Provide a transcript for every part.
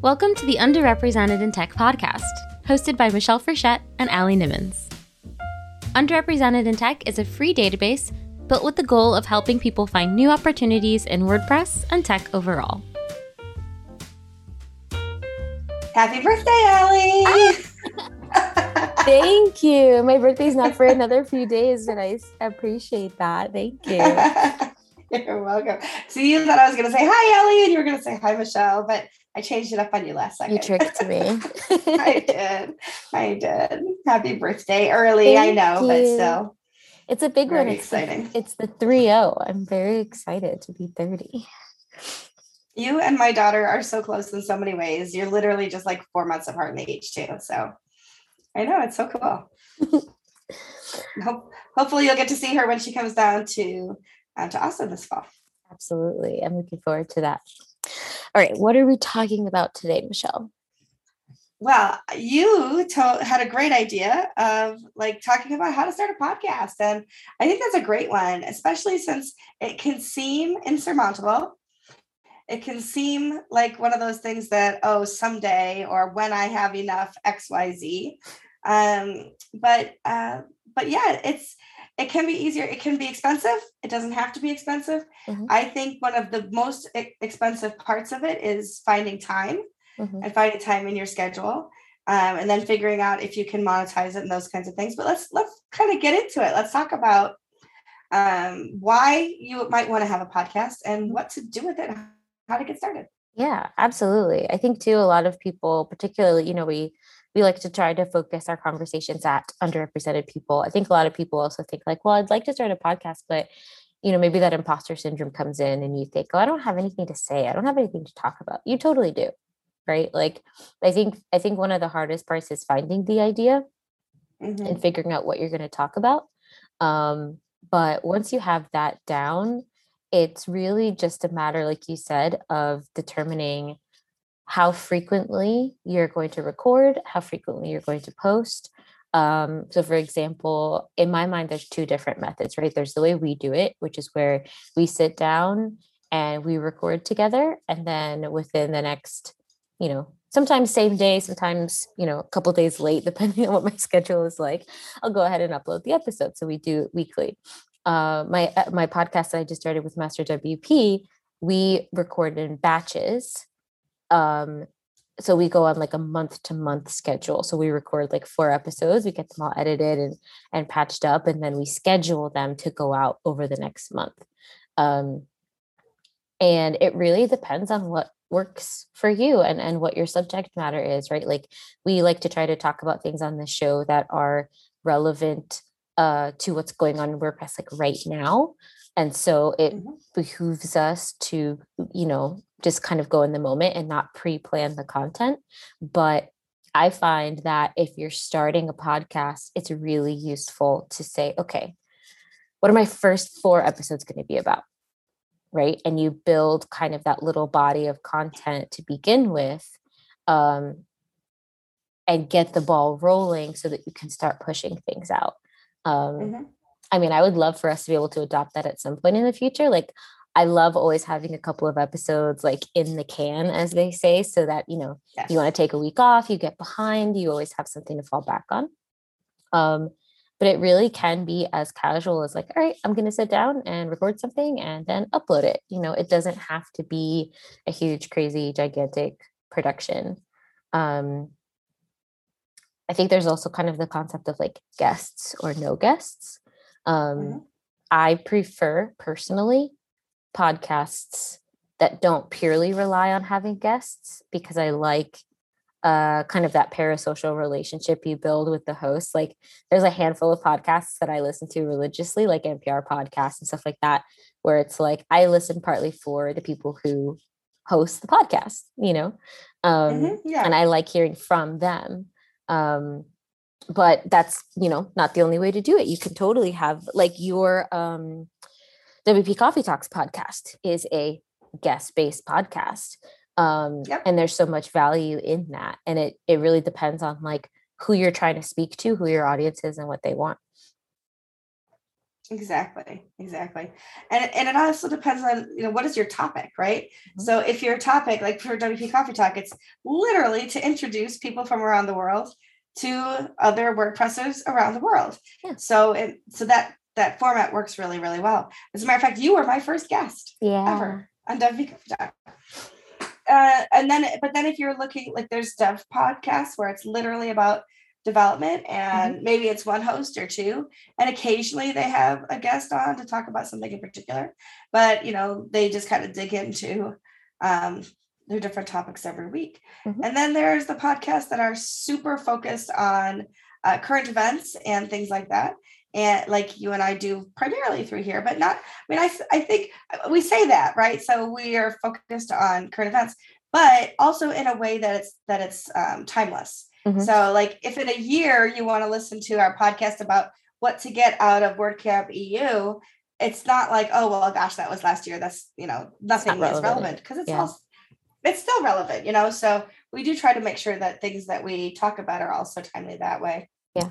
Welcome to the Underrepresented in Tech podcast, hosted by Michelle Frechette and Allie Nimmons. Underrepresented in Tech is a free database built with the goal of helping people find new opportunities in WordPress and tech overall. Happy birthday, Allie! Ah! Thank you. My birthday's not for another few days, but I appreciate that. Thank you. You're welcome. So you thought I was going to say hi, Allie, and you were going to say hi, Michelle, but I changed it up on you last second. You tricked me. I did. I did. Happy birthday early. Thank I know, you. but still. It's a big one. It's exciting. The, it's the 3 0. I'm very excited to be 30. You and my daughter are so close in so many ways. You're literally just like four months apart in age, too. So I know it's so cool. Hope, hopefully, you'll get to see her when she comes down to uh, to Austin this fall. Absolutely, I'm looking forward to that. All right, what are we talking about today, Michelle? Well, you had a great idea of like talking about how to start a podcast. And I think that's a great one, especially since it can seem insurmountable. It can seem like one of those things that, oh, someday or when I have enough XYZ. Um, but uh, but yeah, it's it can be easier. It can be expensive. It doesn't have to be expensive. Mm-hmm. I think one of the most expensive parts of it is finding time mm-hmm. and finding time in your schedule. Um, and then figuring out if you can monetize it and those kinds of things. But let's let's kind of get into it. Let's talk about um, why you might want to have a podcast and mm-hmm. what to do with it, how to get started. Yeah, absolutely. I think too a lot of people, particularly, you know, we we like to try to focus our conversations at underrepresented people. I think a lot of people also think like, well, I'd like to start a podcast, but you know, maybe that imposter syndrome comes in and you think, oh, I don't have anything to say. I don't have anything to talk about. You totally do right like i think i think one of the hardest parts is finding the idea mm-hmm. and figuring out what you're going to talk about um, but once you have that down it's really just a matter like you said of determining how frequently you're going to record how frequently you're going to post um, so for example in my mind there's two different methods right there's the way we do it which is where we sit down and we record together and then within the next you know, sometimes same day, sometimes, you know, a couple days late, depending on what my schedule is like, I'll go ahead and upload the episode. So we do it weekly. Uh, my uh, my podcast that I just started with Master WP, we record in batches. Um, so we go on like a month to month schedule. So we record like four episodes, we get them all edited and and patched up, and then we schedule them to go out over the next month. Um, and it really depends on what works for you and and what your subject matter is right like we like to try to talk about things on the show that are relevant uh to what's going on in wordpress like right now. And so it mm-hmm. behooves us to you know just kind of go in the moment and not pre-plan the content. But i find that if you're starting a podcast it's really useful to say okay what are my first four episodes going to be about? Right? And you build kind of that little body of content to begin with um, and get the ball rolling so that you can start pushing things out um, mm-hmm. i mean i would love for us to be able to adopt that at some point in the future like i love always having a couple of episodes like in the can as they say so that you know yes. you want to take a week off you get behind you always have something to fall back on um, but it really can be as casual as like all right i'm going to sit down and record something and then upload it you know it doesn't have to be a huge crazy gigantic production um i think there's also kind of the concept of like guests or no guests um mm-hmm. i prefer personally podcasts that don't purely rely on having guests because i like uh, kind of that parasocial relationship you build with the host. Like there's a handful of podcasts that I listen to religiously, like NPR podcasts and stuff like that, where it's like I listen partly for the people who host the podcast, you know, um, mm-hmm, yeah. and I like hearing from them. Um, but that's you know not the only way to do it. You can totally have like your um, WP Coffee Talks podcast is a guest based podcast um yep. and there's so much value in that and it it really depends on like who you're trying to speak to who your audience is and what they want Exactly, exactly. And and it also depends on, you know, what is your topic, right? Mm-hmm. So if your topic, like for WP Coffee Talk, it's literally to introduce people from around the world to other WordPressers around the world. Yeah. So it so that that format works really, really well. As a matter of fact, you were my first guest yeah. ever on WP Coffee Talk. Uh, and then, but then if you're looking like there's dev podcasts where it's literally about development and mm-hmm. maybe it's one host or two and occasionally they have a guest on to talk about something in particular but you know they just kind of dig into um, their different topics every week mm-hmm. and then there's the podcasts that are super focused on uh, current events and things like that and like you and I do primarily through here, but not. I mean, I I think uh, we say that right. So we are focused on current events, but also in a way that it's that it's um, timeless. Mm-hmm. So, like, if in a year you want to listen to our podcast about what to get out of WordCamp EU, it's not like, oh, well, gosh, that was last year. That's, you know, nothing is relevant because it's yeah. all, it's still relevant, you know? So we do try to make sure that things that we talk about are also timely that way. Yeah.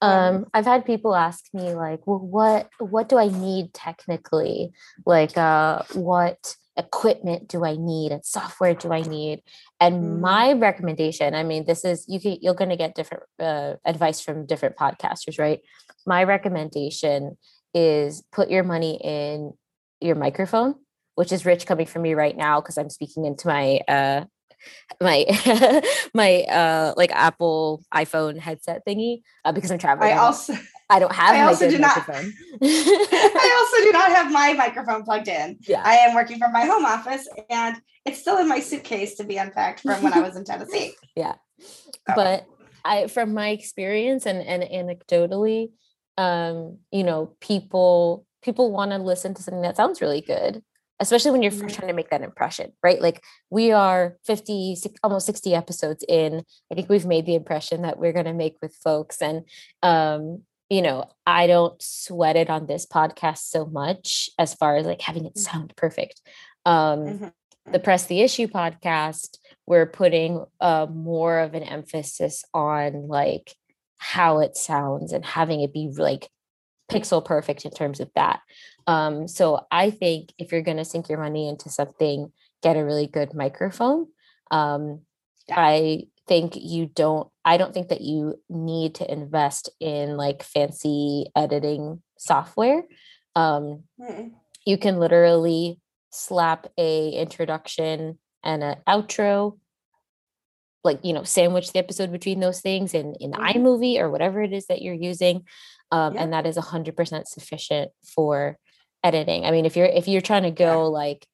Um, I've had people ask me like, well, what, what do I need technically? Like, uh, what, equipment do I need and software do I need? And mm. my recommendation, I mean, this is you can you're going to get different uh, advice from different podcasters, right? My recommendation is put your money in your microphone, which is rich coming from me right now because I'm speaking into my uh my my uh like Apple iPhone headset thingy uh, because I'm traveling. I also I don't have. I also do not. I also do not have my microphone plugged in. Yeah. I am working from my home office, and it's still in my suitcase to be unpacked from when I was in Tennessee. Yeah, so. but I, from my experience and and anecdotally, um, you know, people people want to listen to something that sounds really good especially when you're mm-hmm. trying to make that impression, right? Like we are 50, almost 60 episodes in. I think we've made the impression that we're going to make with folks. And, um, you know, I don't sweat it on this podcast so much as far as like having it mm-hmm. sound perfect. Um, mm-hmm. The Press the Issue podcast, we're putting uh, more of an emphasis on like how it sounds and having it be like pixel perfect in terms of that. Um, so I think if you're going to sink your money into something, get a really good microphone. Um, yeah. I think you don't, I don't think that you need to invest in like fancy editing software. Um. You can literally slap a introduction and an outro like you know sandwich the episode between those things in in mm-hmm. iMovie or whatever it is that you're using um, and that is 100% sufficient for editing i mean if you're if you're trying to go like uh,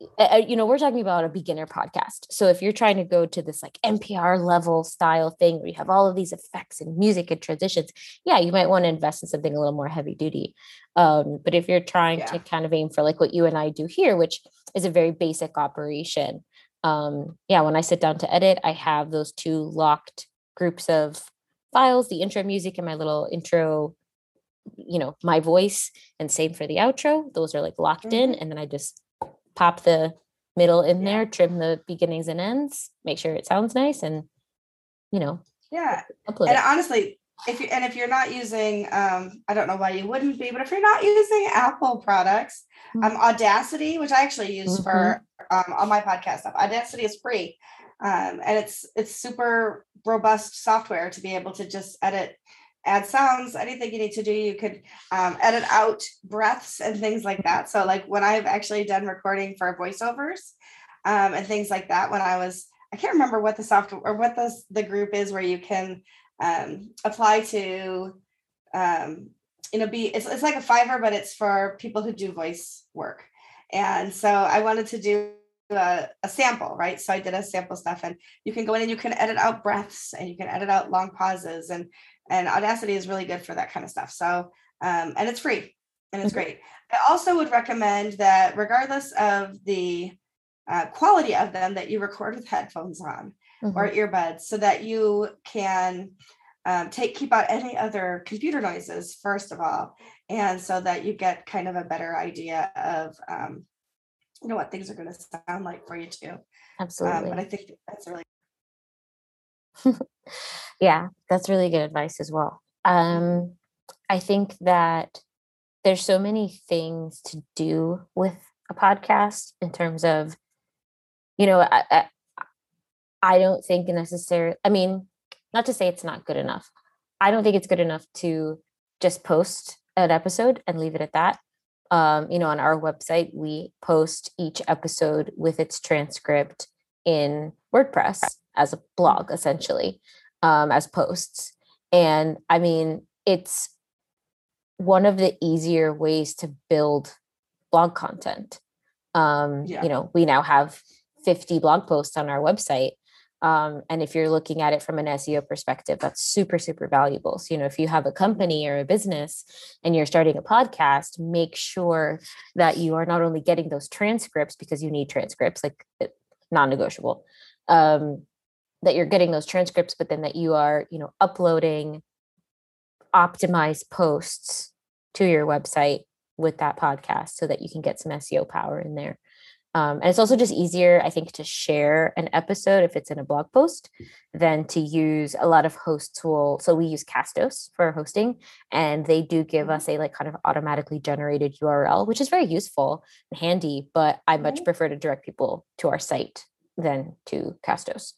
you know we're talking about a beginner podcast so if you're trying to go to this like npr level style thing where you have all of these effects and music and transitions yeah you might want to invest in something a little more heavy duty um, but if you're trying yeah. to kind of aim for like what you and i do here which is a very basic operation um, yeah when i sit down to edit i have those two locked groups of files the intro music and my little intro you know my voice and same for the outro those are like locked mm-hmm. in and then i just pop the middle in yeah. there trim the beginnings and ends make sure it sounds nice and you know yeah Upload and it. honestly if you and if you're not using um i don't know why you wouldn't be but if you're not using apple products mm-hmm. um audacity which i actually use mm-hmm. for um on my podcast stuff audacity is free um and it's it's super robust software to be able to just edit add sounds, anything you need to do. You could um, edit out breaths and things like that. So, like when I've actually done recording for voiceovers um, and things like that, when I was, I can't remember what the software or what the, the group is where you can um, apply to, um, you know, be, it's, it's like a Fiverr, but it's for people who do voice work. And so I wanted to do a, a, sample, right? So I did a sample stuff, and you can go in and you can edit out breaths and you can edit out long pauses and and Audacity is really good for that kind of stuff. So, um, and it's free and it's mm-hmm. great. I also would recommend that, regardless of the uh, quality of them, that you record with headphones on mm-hmm. or earbuds so that you can um, take keep out any other computer noises first of all, and so that you get kind of a better idea of um, you know what things are going to sound like for you too. Absolutely. Um, but I think that's really yeah, that's really good advice as well. Um, I think that there's so many things to do with a podcast in terms of you know I, I, I don't think necessarily i mean not to say it's not good enough. I don't think it's good enough to just post an episode and leave it at that. Um, you know on our website we post each episode with its transcript in wordpress as a blog essentially um, as posts and i mean it's one of the easier ways to build blog content. Um, yeah. You know, we now have 50 blog posts on our website. Um, and if you're looking at it from an SEO perspective, that's super, super valuable. So, you know, if you have a company or a business and you're starting a podcast, make sure that you are not only getting those transcripts because you need transcripts, like non negotiable, um, that you're getting those transcripts, but then that you are, you know, uploading optimized posts to your website with that podcast so that you can get some SEO power in there. Um, and it's also just easier, I think, to share an episode if it's in a blog post than to use a lot of hosts will. So we use Castos for hosting, and they do give mm-hmm. us a like kind of automatically generated URL, which is very useful and handy. But I much prefer to direct people to our site than to Castos.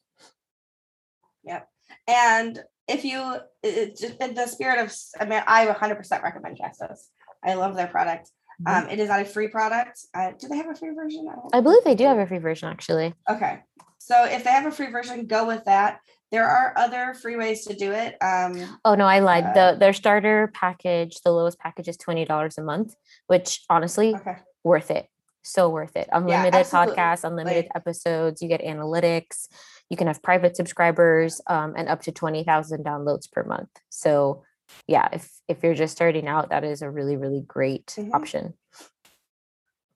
Yep. And if you just in the spirit of i mean i 100% recommend Castos i love their product. Mm-hmm. um, it is not a free product. Uh, do they have a free version? I, I believe they do have a free version actually. Okay. So if they have a free version go with that. There are other free ways to do it. Um, oh no i lied. Uh, the their starter package the lowest package is $20 a month which honestly okay. worth it. So worth it. Unlimited yeah, podcasts unlimited like, episodes. You get analytics you can have private subscribers um, and up to 20,000 downloads per month. So yeah, if if you're just starting out, that is a really, really great mm-hmm. option.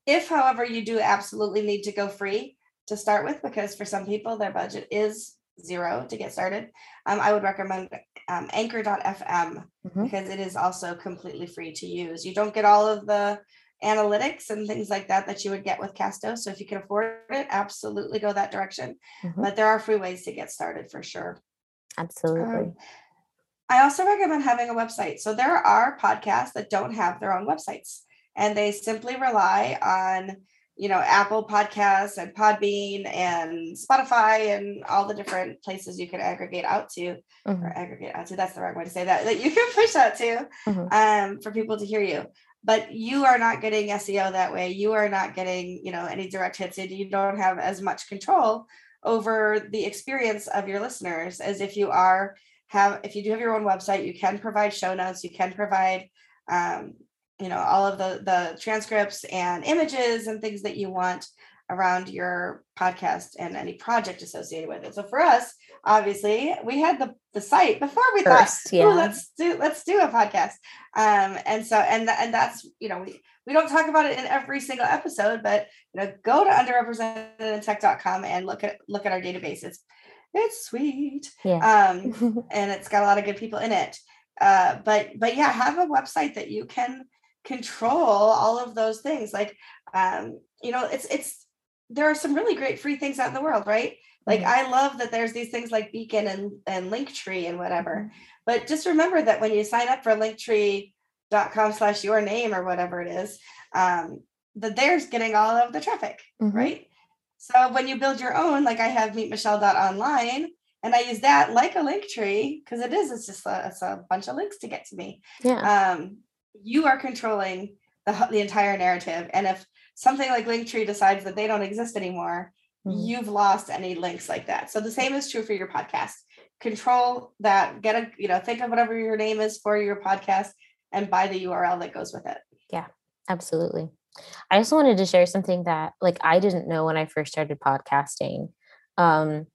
If, however, you do absolutely need to go free to start with, because for some people their budget is zero to get started, um, I would recommend um, anchor.fm mm-hmm. because it is also completely free to use. You don't get all of the analytics and things like that that you would get with Castos. So if you can afford it, absolutely go that direction. Mm-hmm. But there are free ways to get started for sure. Absolutely. Um, I also recommend having a website. So there are podcasts that don't have their own websites and they simply rely on you know apple podcasts and podbean and spotify and all the different places you can aggregate out to mm-hmm. or aggregate out to that's the wrong way to say that that you can push out to mm-hmm. um, for people to hear you but you are not getting SEO that way. You are not getting, you know, any direct hits. And you don't have as much control over the experience of your listeners as if you are have if you do have your own website, you can provide show notes, you can provide um, you know, all of the the transcripts and images and things that you want around your podcast and any project associated with it. So for us, obviously, we had the the site before we First, thought, yeah. let's do let's do a podcast. Um, and so and and that's you know we we don't talk about it in every single episode, but you know go to underrepresentedtech.com and look at look at our database. It's it's sweet. Yeah. Um, and it's got a lot of good people in it. Uh, but but yeah, have a website that you can control all of those things. Like um, you know, it's it's there are some really great free things out in the world, right? Like mm-hmm. I love that there's these things like Beacon and, and Linktree and whatever. Mm-hmm. But just remember that when you sign up for linktree.com slash your name or whatever it is, um, that there's getting all of the traffic, mm-hmm. right? So when you build your own, like I have meetmichelle.online, and I use that like a link tree because it is, it's just a, it's a bunch of links to get to me. Yeah. Um, you are controlling the, the entire narrative. And if something like Linktree decides that they don't exist anymore, mm-hmm. you've lost any links like that. So the same is true for your podcast. Control that, get a, you know, think of whatever your name is for your podcast and buy the URL that goes with it. Yeah, absolutely. I also wanted to share something that like I didn't know when I first started podcasting. Um,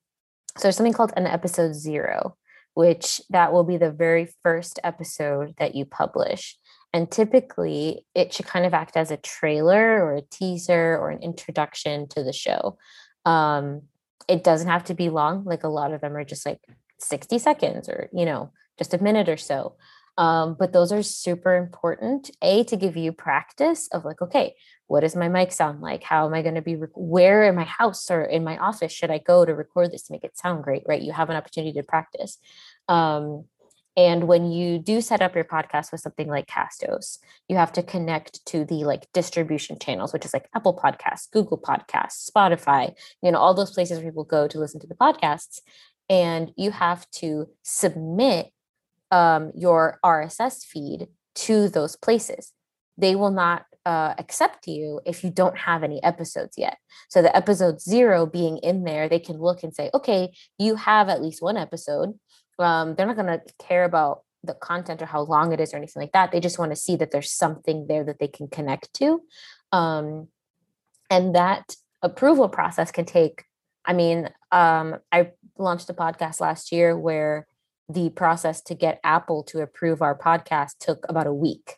so there's something called an episode zero, which that will be the very first episode that you publish. And typically, it should kind of act as a trailer or a teaser or an introduction to the show. Um, it doesn't have to be long, like a lot of them are just like 60 seconds or, you know, just a minute or so. Um, but those are super important. A, to give you practice of like, okay, what does my mic sound like? How am I going to be, rec- where in my house or in my office should I go to record this to make it sound great, right? You have an opportunity to practice. Um, and when you do set up your podcast with something like Castos, you have to connect to the like distribution channels, which is like Apple Podcasts, Google Podcasts, Spotify, you know, all those places where people go to listen to the podcasts. And you have to submit um, your RSS feed to those places. They will not uh, accept you if you don't have any episodes yet. So the episode zero being in there, they can look and say, okay, you have at least one episode. Um, they're not going to care about the content or how long it is or anything like that. They just want to see that there's something there that they can connect to. Um, and that approval process can take, I mean, um, I launched a podcast last year where the process to get Apple to approve our podcast took about a week.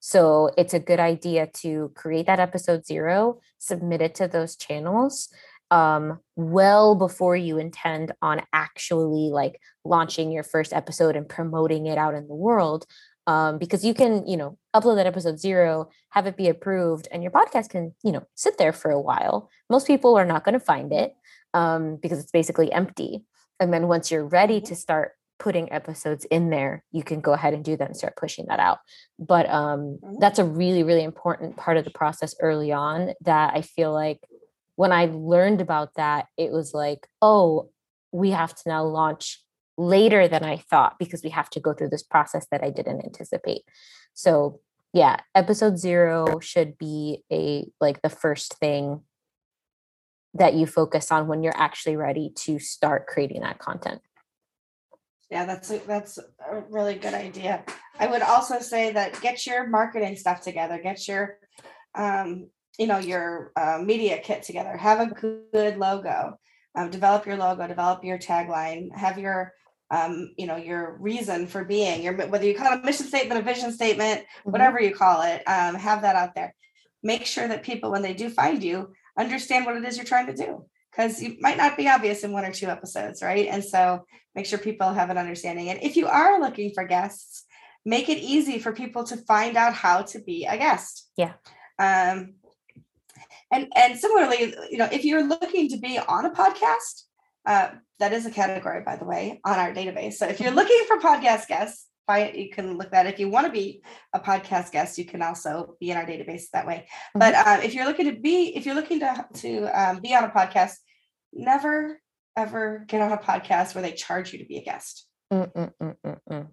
So it's a good idea to create that episode zero, submit it to those channels um, well before you intend on actually like launching your first episode and promoting it out in the world. Um, because you can, you know, upload that episode zero, have it be approved, and your podcast can, you know, sit there for a while. Most people are not going to find it um, because it's basically empty. And then once you're ready mm-hmm. to start putting episodes in there, you can go ahead and do that and start pushing that out. But um, mm-hmm. that's a really, really important part of the process early on that I feel like when I learned about that, it was like, oh, we have to now launch later than I thought because we have to go through this process that I didn't anticipate. So, yeah, episode zero should be a like the first thing that you focus on when you're actually ready to start creating that content. Yeah, that's a, that's a really good idea. I would also say that get your marketing stuff together. Get your, um, you know, your uh, media kit together. Have a good logo. Um, develop your logo. Develop your tagline. Have your um, you know, your reason for being, your whether you call it a mission statement, a vision statement, mm-hmm. whatever you call it, um, have that out there. Make sure that people, when they do find you, understand what it is you're trying to do because you might not be obvious in one or two episodes, right? And so make sure people have an understanding. And if you are looking for guests, make it easy for people to find out how to be a guest. Yeah. Um, and and similarly, you know, if you're looking to be on a podcast, uh, that is a category, by the way, on our database. So if you're looking for podcast guests, find you can look that. If you want to be a podcast guest, you can also be in our database that way. Mm-hmm. But uh, if you're looking to be, if you're looking to to um, be on a podcast, never ever get on a podcast where they charge you to be a guest. Mm-mm-mm-mm.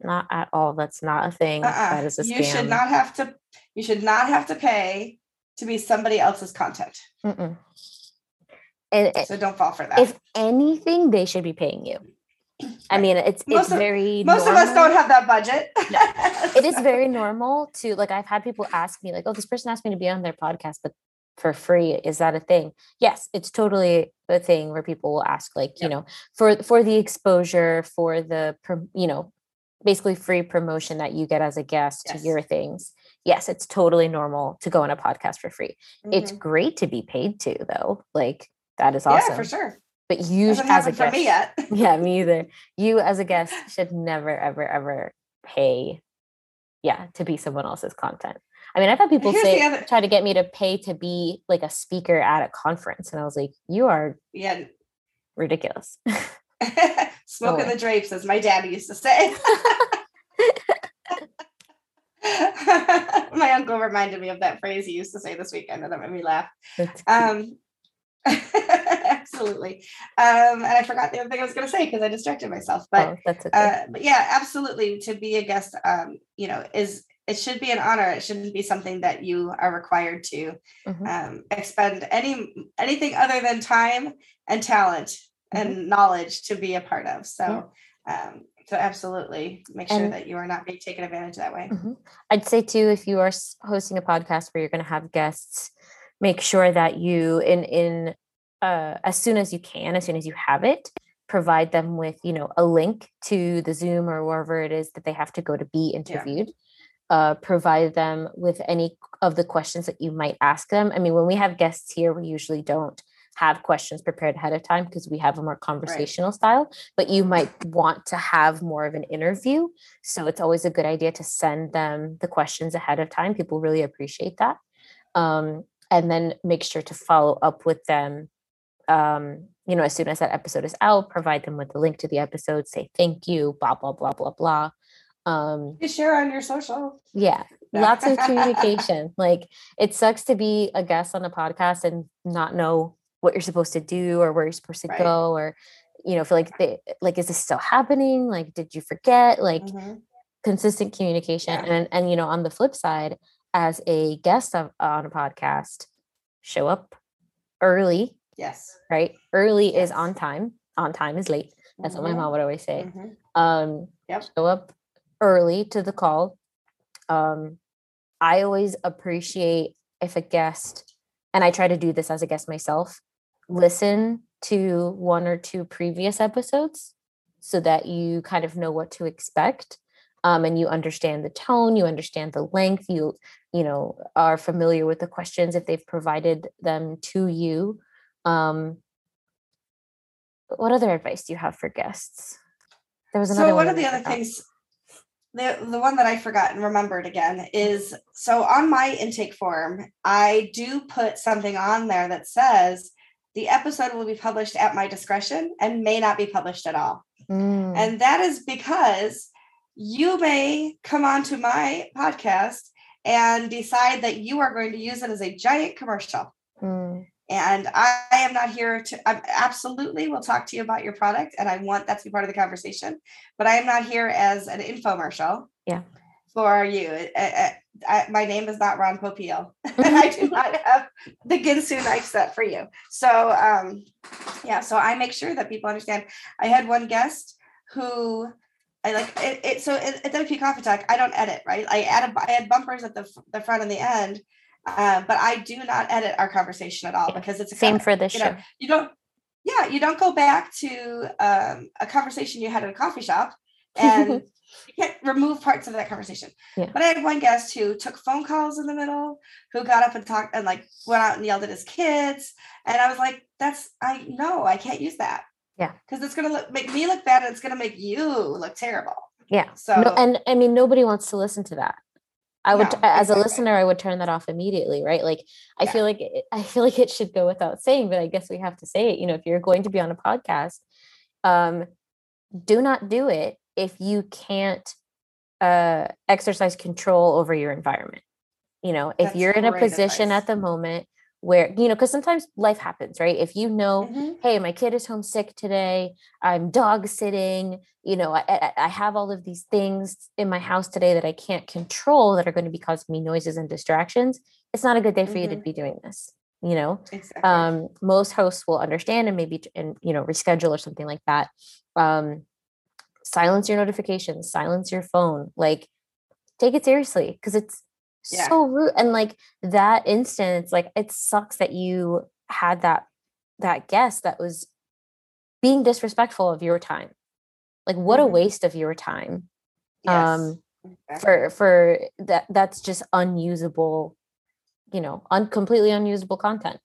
Not at all. That's not a thing. Uh-uh. That is a scam. You should not have to. You should not have to pay to be somebody else's content. Mm-mm. And eh, so don't fall for that. If anything, they should be paying you. I mean, it's most it's of, very most normal. of us don't have that budget. it is very normal to like. I've had people ask me like, "Oh, this person asked me to be on their podcast, but for free is that a thing yes it's totally a thing where people will ask like yep. you know for for the exposure for the you know basically free promotion that you get as a guest yes. to your things yes it's totally normal to go on a podcast for free mm-hmm. it's great to be paid to though like that is awesome yeah for sure but you as a guest me yeah me either you as a guest should never ever ever pay yeah to be someone else's content I mean, I've had people Here's say other- try to get me to pay to be like a speaker at a conference, and I was like, "You are yeah ridiculous." Smoking oh. the drapes, as my dad used to say. my uncle reminded me of that phrase he used to say this weekend, and that made me laugh. Um, absolutely. Um, and I forgot the other thing I was going to say because I distracted myself. But, oh, that's okay. uh, but yeah, absolutely. To be a guest, um, you know, is it should be an honor. It shouldn't be something that you are required to mm-hmm. um, expend any anything other than time and talent mm-hmm. and knowledge to be a part of. So, yeah. um, so absolutely make sure and, that you are not being taken advantage of that way. Mm-hmm. I'd say too, if you are hosting a podcast where you're going to have guests, make sure that you in in uh, as soon as you can, as soon as you have it, provide them with you know a link to the Zoom or wherever it is that they have to go to be interviewed. Yeah uh, provide them with any of the questions that you might ask them. I mean, when we have guests here, we usually don't have questions prepared ahead of time because we have a more conversational right. style, but you might want to have more of an interview. So it's always a good idea to send them the questions ahead of time. People really appreciate that. Um, and then make sure to follow up with them um, you know, as soon as that episode is out, provide them with the link to the episode, say thank you, blah, blah, blah, blah, blah. Um, you share on your social. Yeah. Lots of communication. like it sucks to be a guest on a podcast and not know what you're supposed to do or where you're supposed to right. go or you know feel like they like is this still happening like did you forget like mm-hmm. consistent communication yeah. and and you know on the flip side as a guest of, on a podcast show up early Yes. Right. Early yes. is on time. On time is late. That's mm-hmm. what my mm-hmm. mom would always say. Mm-hmm. Um, yep. Show up early to the call. Um, I always appreciate if a guest, and I try to do this as a guest myself, listen to one or two previous episodes so that you kind of know what to expect. Um, and you understand the tone, you understand the length, you you know are familiar with the questions if they've provided them to you um, what other advice do you have for guests? There was another. So one, one of the other things, the the one that I forgot and remembered again is so on my intake form, I do put something on there that says the episode will be published at my discretion and may not be published at all. Mm. And that is because you may come onto my podcast and decide that you are going to use it as a giant commercial. Mm. And I, I am not here to, I absolutely will talk to you about your product and I want that to be part of the conversation, but I am not here as an infomercial. Yeah. For you. I, I, my name is not Ron Popeil, and I do not have the Ginsu knife set for you. So, um, yeah, so I make sure that people understand. I had one guest who I like it, it so at WP Coffee Talk, I don't edit, right? I added I had bumpers at the the front and the end uh, but I do not edit our conversation at all because it's same for this you show. Know, you don't, yeah, you don't go back to um, a conversation you had at a coffee shop and you can't remove parts of that conversation. Yeah. But I had one guest who took phone calls in the middle, who got up and talked and like went out and yelled at his kids, and I was like, "That's I know I can't use that." Yeah, because it's gonna look, make me look bad, and it's gonna make you look terrible. Yeah. So no, and I mean, nobody wants to listen to that. I would, no, as a listener, I would turn that off immediately, right? Like, I yeah. feel like it, I feel like it should go without saying, but I guess we have to say it. You know, if you're going to be on a podcast, um, do not do it if you can't uh, exercise control over your environment. You know, if That's you're in a position advice. at the moment where you know because sometimes life happens right if you know mm-hmm. hey my kid is homesick today i'm dog sitting you know I, I have all of these things in my house today that i can't control that are going to be causing me noises and distractions it's not a good day for mm-hmm. you to mm-hmm. be doing this you know exactly. um, most hosts will understand and maybe and you know reschedule or something like that um, silence your notifications silence your phone like take it seriously because it's yeah. so rude and like that instance like it sucks that you had that that guest that was being disrespectful of your time like what mm-hmm. a waste of your time yes. um for for that that's just unusable you know un, completely unusable content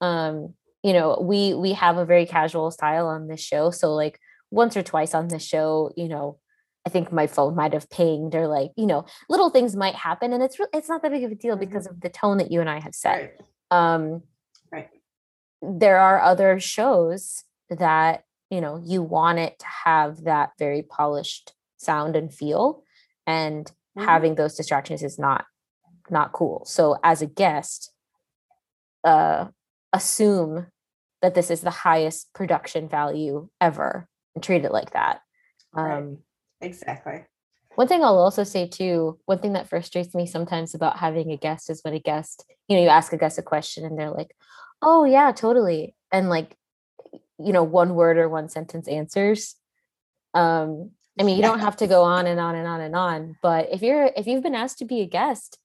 um you know we we have a very casual style on this show so like once or twice on this show you know I think my phone might have pinged or like, you know, little things might happen and it's really it's not that big of a deal mm-hmm. because of the tone that you and I have set. Right. Um right. There are other shows that, you know, you want it to have that very polished sound and feel and mm-hmm. having those distractions is not not cool. So as a guest, uh assume that this is the highest production value ever and treat it like that. Um right Exactly. One thing I'll also say too, one thing that frustrates me sometimes about having a guest is when a guest, you know, you ask a guest a question and they're like, oh, yeah, totally. And like, you know, one word or one sentence answers. Um, I mean, you yeah. don't have to go on and on and on and on, but if you're, if you've been asked to be a guest,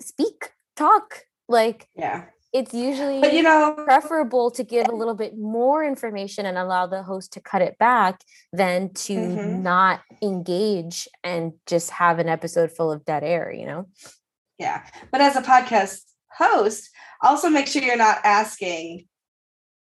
speak, talk. Like, yeah it's usually but you know preferable to give a little bit more information and allow the host to cut it back than to mm-hmm. not engage and just have an episode full of dead air you know? Yeah but as a podcast host also make sure you're not asking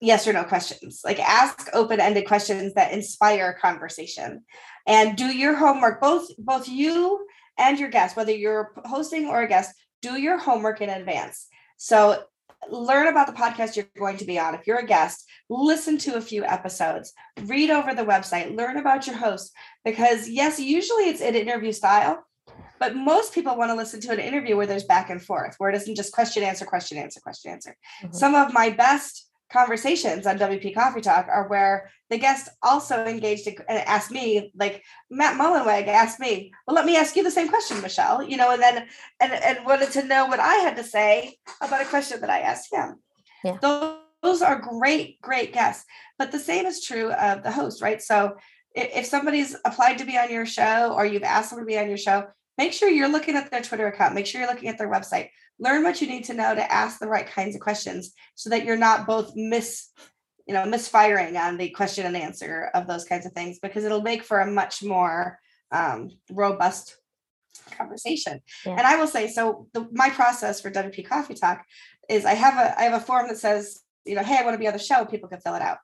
yes or no questions. Like ask open-ended questions that inspire conversation. And do your homework both both you and your guest whether you're hosting or a guest do your homework in advance. So learn about the podcast you're going to be on. If you're a guest, listen to a few episodes, read over the website, learn about your host. Because, yes, usually it's an interview style, but most people want to listen to an interview where there's back and forth, where it isn't just question, answer, question, answer, question, answer. Mm-hmm. Some of my best conversations on WP Coffee Talk are where the guest also engaged and asked me, like Matt Mullenweg asked me, well, let me ask you the same question, Michelle, you know, and then and, and wanted to know what I had to say about a question that I asked him. Yeah. Those, those are great, great guests. But the same is true of the host, right? So if, if somebody's applied to be on your show or you've asked them to be on your show, make sure you're looking at their Twitter account, make sure you're looking at their website, learn what you need to know to ask the right kinds of questions so that you're not both miss you know misfiring on the question and answer of those kinds of things because it'll make for a much more um, robust conversation yeah. and i will say so the, my process for wp coffee talk is i have a i have a form that says you know hey i want to be on the show people can fill it out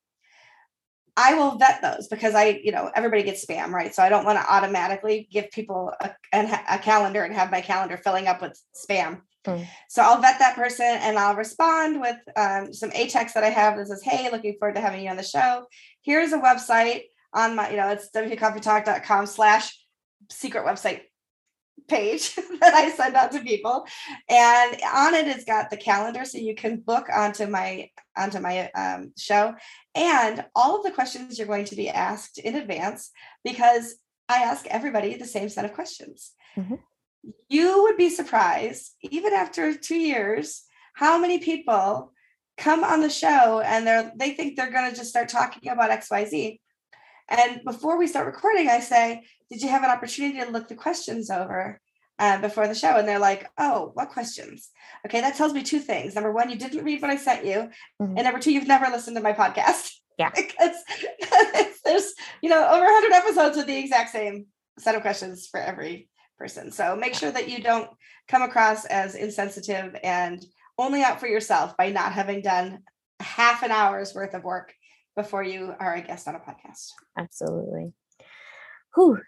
I will vet those because I, you know, everybody gets spam, right? So I don't want to automatically give people a, a, calendar and have my calendar filling up with spam. Mm. So I'll vet that person and I'll respond with um, some a text that I have that says, Hey, looking forward to having you on the show. Here's a website on my, you know, it's wpcoffeetalk.com slash secret website page that I send out to people. And on it has got the calendar so you can book onto my onto my um, show and all of the questions you're going to be asked in advance because I ask everybody the same set of questions. Mm-hmm you would be surprised, even after two years, how many people come on the show and they're they think they're going to just start talking about XYZ. And before we start recording, I say, Did you have an opportunity to look the questions over uh, before the show? And they're like, Oh, what questions? Okay, that tells me two things. Number one, you didn't read what I sent you. Mm-hmm. And number two, you've never listened to my podcast. Yeah. because there's, you know, over 100 episodes with the exact same set of questions for every person. So make sure that you don't come across as insensitive and only out for yourself by not having done half an hour's worth of work before you are a guest on a podcast. Absolutely. Whew.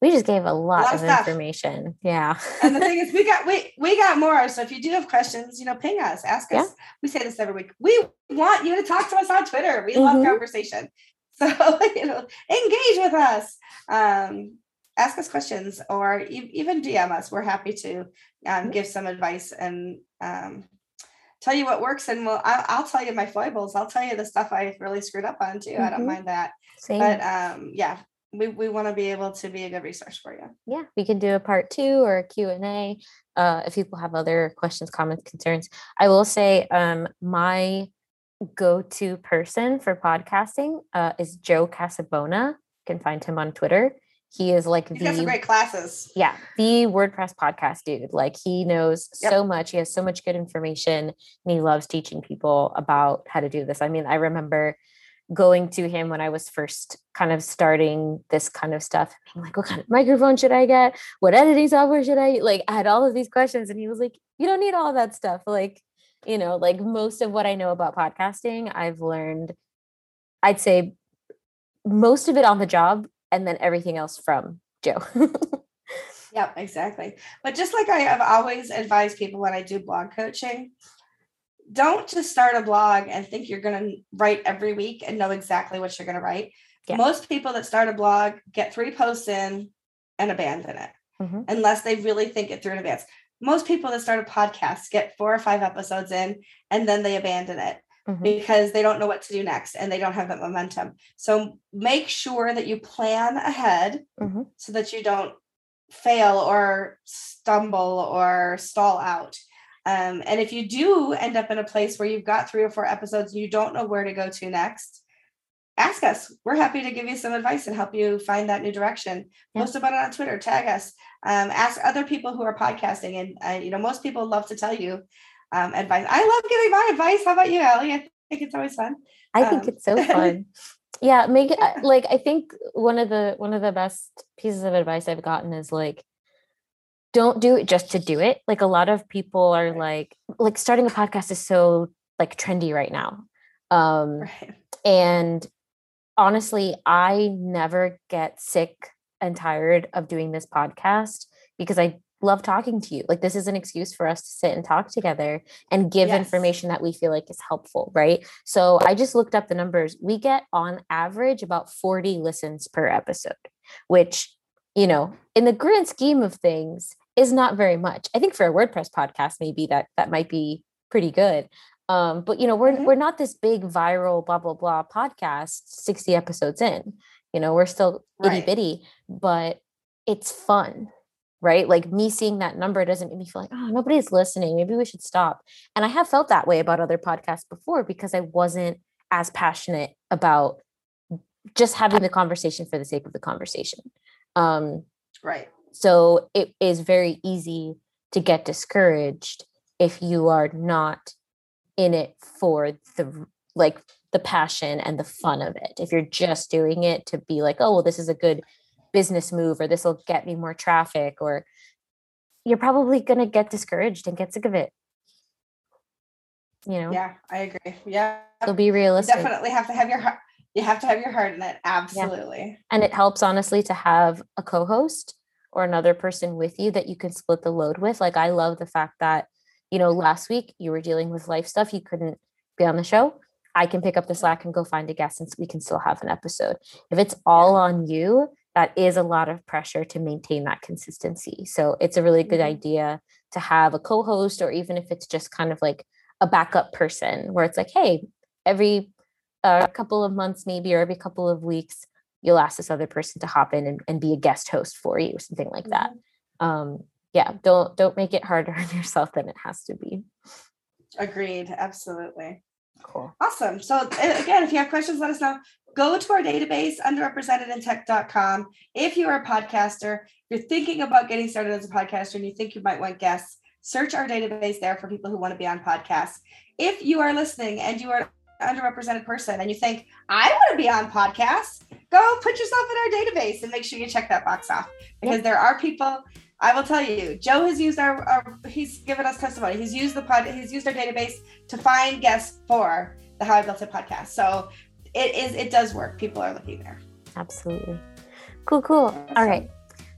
We just gave a lot, a lot of, of information. Yeah. and the thing is, we got we we got more. So if you do have questions, you know, ping us, ask us. Yeah. We say this every week. We want you to talk to us on Twitter. We mm-hmm. love conversation. So you know, engage with us. Um, ask us questions or e- even DM us. We're happy to um, give some advice and um, tell you what works. And we'll, I'll, I'll, tell you my foibles. I'll tell you the stuff I really screwed up on too. Mm-hmm. I don't mm-hmm. mind that. Same. But um, yeah, we, we want to be able to be a good resource for you. Yeah, we can do a part two or a Q&A uh, if people have other questions, comments, concerns. I will say um, my go-to person for podcasting uh, is Joe Casabona. You can find him on Twitter. He is like He's the got some great classes. Yeah, the WordPress podcast dude. Like he knows yep. so much. He has so much good information, and he loves teaching people about how to do this. I mean, I remember going to him when I was first kind of starting this kind of stuff. I'm like, what kind of microphone should I get? What editing software should I like? I had all of these questions, and he was like, you don't need all that stuff. Like, you know, like most of what I know about podcasting, I've learned. I'd say most of it on the job and then everything else from Joe. yep, exactly. But just like I have always advised people when I do blog coaching, don't just start a blog and think you're going to write every week and know exactly what you're going to write. Yeah. Most people that start a blog get three posts in and abandon it mm-hmm. unless they really think it through in advance. Most people that start a podcast get four or five episodes in and then they abandon it mm-hmm. because they don't know what to do next and they don't have that momentum. So make sure that you plan ahead mm-hmm. so that you don't fail or stumble or stall out. Um, and if you do end up in a place where you've got three or four episodes and you don't know where to go to next, ask us. We're happy to give you some advice and help you find that new direction. Yeah. Post about it on Twitter, tag us, um, ask other people who are podcasting. And, uh, you know, most people love to tell you um, advice. I love giving my advice. How about you, Allie? I think it's always fun. I think um, it's so fun. yeah, make it uh, like I think one of the one of the best pieces of advice I've gotten is like don't do it just to do it. Like a lot of people are like like starting a podcast is so like trendy right now. Um right. and honestly, I never get sick and tired of doing this podcast because I love talking to you. Like this is an excuse for us to sit and talk together and give yes. information that we feel like is helpful, right? So I just looked up the numbers. We get on average about 40 listens per episode, which, you know, in the grand scheme of things is not very much. I think for a WordPress podcast maybe that that might be pretty good. Um, but you know, we're mm-hmm. we're not this big viral blah blah blah podcast 60 episodes in. You know, we're still itty bitty, but it's fun right? Like me seeing that number doesn't make me feel like, oh, nobody's listening. Maybe we should stop. And I have felt that way about other podcasts before because I wasn't as passionate about just having the conversation for the sake of the conversation. Um, right. So it is very easy to get discouraged if you are not in it for the like the passion and the fun of it. If you're just doing it to be like, oh, well, this is a good business move or this will get me more traffic or you're probably going to get discouraged and get sick of it. You know? Yeah i agree. Yeah. So be realistic. You definitely have to have your heart you have to have your heart in it. Absolutely. Yeah. and it helps honestly to have a co-host or another person with you that you can split the load with. Like i love the fact that you know last week you were dealing with life stuff you couldn't be on the show. I can pick up the slack and go find a guest since we can still have an episode. If it's all on you that is a lot of pressure to maintain that consistency. So it's a really good mm-hmm. idea to have a co host, or even if it's just kind of like a backup person where it's like, hey, every uh, couple of months, maybe, or every couple of weeks, you'll ask this other person to hop in and, and be a guest host for you, or something like that. Mm-hmm. Um, yeah, don't don't make it harder on yourself than it has to be. Agreed. Absolutely. Cool. Awesome. So again, if you have questions, let us know go to our database, underrepresentedintech.com. If you are a podcaster, you're thinking about getting started as a podcaster and you think you might want guests, search our database there for people who want to be on podcasts. If you are listening and you are an underrepresented person and you think, I want to be on podcasts, go put yourself in our database and make sure you check that box off because there are people. I will tell you, Joe has used our, our he's given us testimony. He's used the pod, he's used our database to find guests for the How I Built It podcast. So it is it does work. People are looking there. Absolutely. Cool, cool. Awesome. All right.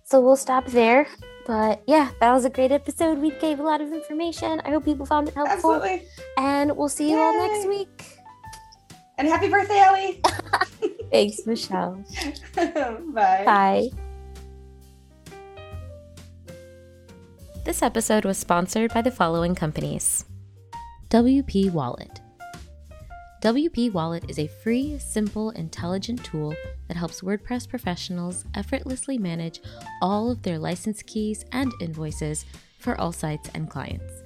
So we'll stop there. But yeah, that was a great episode. We gave a lot of information. I hope people found it helpful. Absolutely. And we'll see you Yay. all next week. And happy birthday, Allie. Thanks, Michelle. Bye. Bye. This episode was sponsored by the following companies WP Wallet. WP Wallet is a free, simple, intelligent tool that helps WordPress professionals effortlessly manage all of their license keys and invoices for all sites and clients.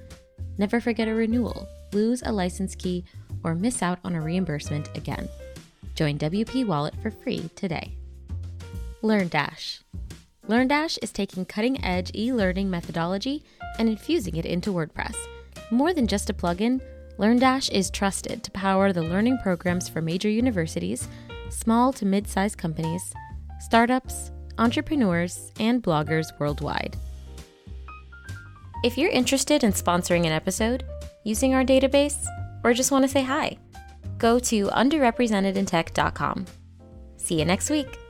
Never forget a renewal, lose a license key, or miss out on a reimbursement again. Join WP Wallet for free today. LearnDash. LearnDash is taking cutting edge e learning methodology and infusing it into WordPress. More than just a plugin, LearnDash is trusted to power the learning programs for major universities, small to mid sized companies, startups, entrepreneurs, and bloggers worldwide. If you're interested in sponsoring an episode, using our database, or just want to say hi, go to underrepresentedintech.com. See you next week.